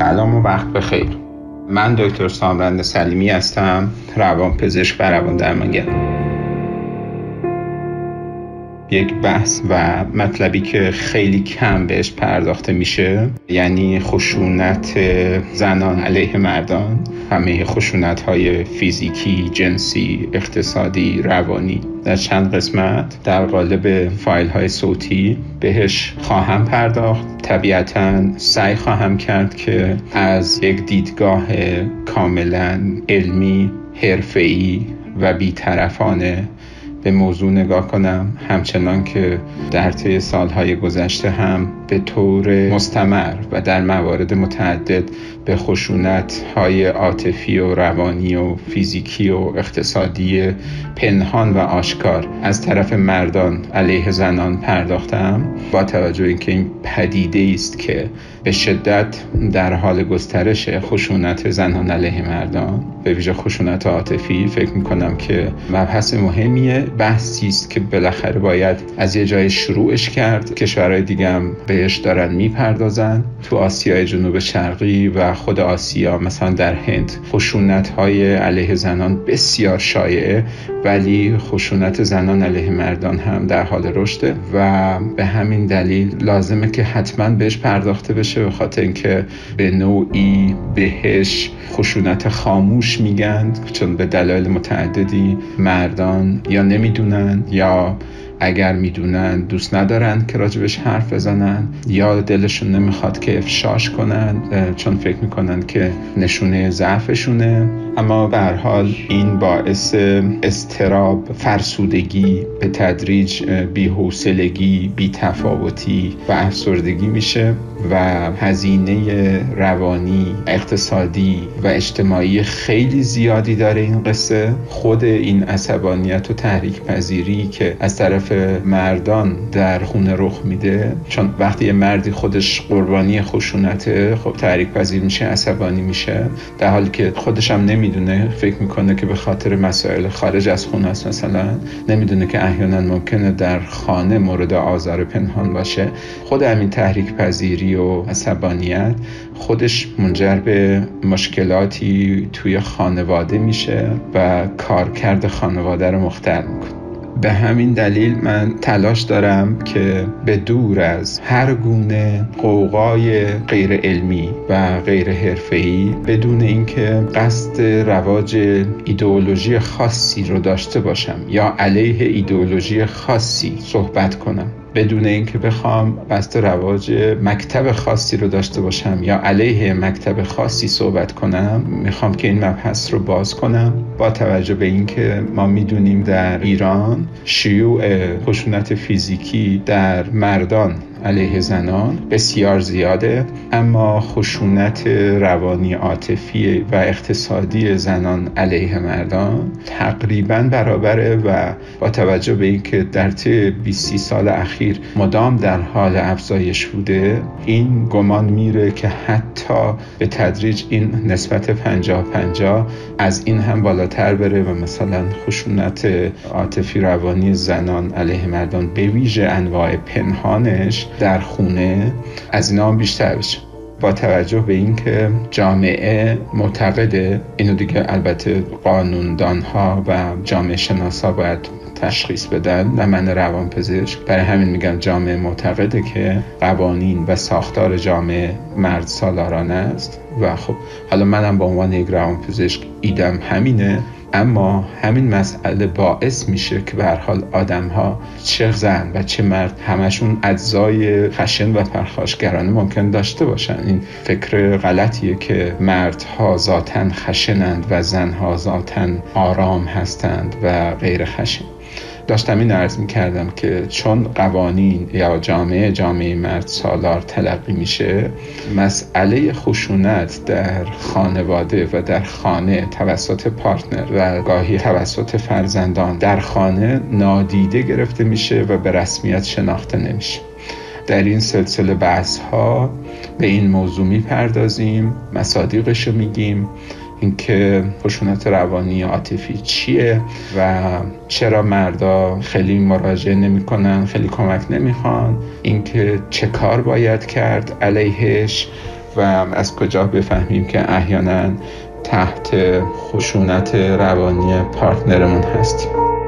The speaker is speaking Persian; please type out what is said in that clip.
سلام و وقت بخیر. من دکتر سامرند سلیمی هستم روان پزشک و روان درمانگر یک بحث و مطلبی که خیلی کم بهش پرداخته میشه یعنی خشونت زنان علیه مردان همه خشونت های فیزیکی، جنسی، اقتصادی، روانی. در چند قسمت در قالب فایل های صوتی بهش خواهم پرداخت. طبیعتا سعی خواهم کرد که از یک دیدگاه کاملا علمی حرفه‌ای و بیطرفانه به موضوع نگاه کنم همچنان که در طی سالهای گذشته هم به طور مستمر و در موارد متعدد به خشونت های عاطفی و روانی و فیزیکی و اقتصادی پنهان و آشکار از طرف مردان علیه زنان پرداختم با توجه اینکه این پدیده است که به شدت در حال گسترش خشونت زنان علیه مردان به ویژه خشونت عاطفی فکر می کنم که مبحث مهمیه. بحثی است که بالاخره باید از یه جای شروعش کرد. کشورهای دیگه هم بهش دارن می‌پردازن. تو آسیای جنوب شرقی و خود آسیا مثلا در هند خشونت های علیه زنان بسیار شایعه ولی خشونت زنان علیه مردان هم در حال رشده و به همین دلیل لازمه که حتما بهش پرداخته بشه به خاطر اینکه به نوعی بهش خشونت خاموش میگند چون به دلایل متعددی مردان یا نمی‌دونن یا اگر می‌دونن دوست ندارن که راجبش حرف بزنن یا دلشون نمی‌خواد که افشاش کنن چون فکر می‌کنن که نشونه ضعفشونه. اما به حال این باعث استراب فرسودگی به تدریج بیحوصلگی بیتفاوتی و افسردگی میشه و هزینه روانی اقتصادی و اجتماعی خیلی زیادی داره این قصه. خود این عصبانیت و تحریک پذیری که از طرف مردان در خونه رخ میده چون وقتی یه مردی خودش قربانی خشونته خب تحریک پذیر میشه عصبانی میشه در حالی که خودش هم نمی‌دونه. فکر می‌کنه که به خاطر مسائل خارج از خونه است مثلا. نمی‌دونه که احیانا ممکنه در خانه مورد آزار پنهان باشه. خود همین تحریک پذیری و عصبانیت خودش منجر به مشکلاتی توی خانواده میشه و کارکرد خانواده رو مختل می‌کنه. به همین دلیل من تلاش دارم که به دور از هر گونه قوقای غیر علمی و غیر حرفه‌ای بدون اینکه قصد رواج ایدئولوژی خاصی رو داشته باشم یا علیه ایدئولوژی خاصی صحبت کنم. بدون اینکه بخوام قصد رواج مکتب خاصی رو داشته باشم یا علیه مکتب خاصی صحبت کنم می‌خوام که این مبحث رو باز کنم با توجه به اینکه ما می‌دونیم در ایران شیوع خشونت فیزیکی در مردان علیه زنان بسیار زیاده اما خشونت روانی عاطفی و اقتصادی زنان علیه مردان تقریبا برابره و با توجه به اینکه در طی 20 سال اخیر مدام در حال افزایش بوده. این گمان میره که حتی به تدریج این نسبت 50 50 از این هم بالاتر بره و مثلا خشونت عاطفی روانی زنان علیه مردان به ویژه انواع پنهانش در خونه از اینا هم بیشتر بشه. با توجه به اینکه جامعه معتقده اینو دیگه البته قانوندان ها و جامعه شناسا باید تشخیص بدن نه من روان پزشک برای همین میگم جامعه معتقده که قوانین و ساختار جامعه مرد سالارانه است. و خب حالا منم به عنوان یک روان پزشک ایدم همینه. اما همین مسئله باعث میشه که به حال آدم ها چه زن و چه مرد همشون اجزای خشن و پرخاشگرانه ممکن داشته باشن. این فکر غلطیه که مردها ذاتا خشنند و زنها ذاتا آرام هستند و غیر خشن. داشتم این عرض می کردم که چون قوانین یا جامعه جامعه مرد سالار تلقی میشه مسئله خشونت در خانواده و در خانه توسط پارتنر و گاهی توسط فرزندان در خانه نادیده گرفته میشه و به رسمیت شناخته نمیشه. در این سلسله بحث ها به این موضوع می‌پردازیم مصادیقش رو میگیم اینکه خشونت روانی عاطفی چیه و چرا مردا خیلی مراجعه نمی‌کنن خیلی کمک نمی‌خوان اینکه چه کار باید کرد علیهش و از کجا بفهمیم که احیانا تحت خشونت روانی پارتنرمون هستیم.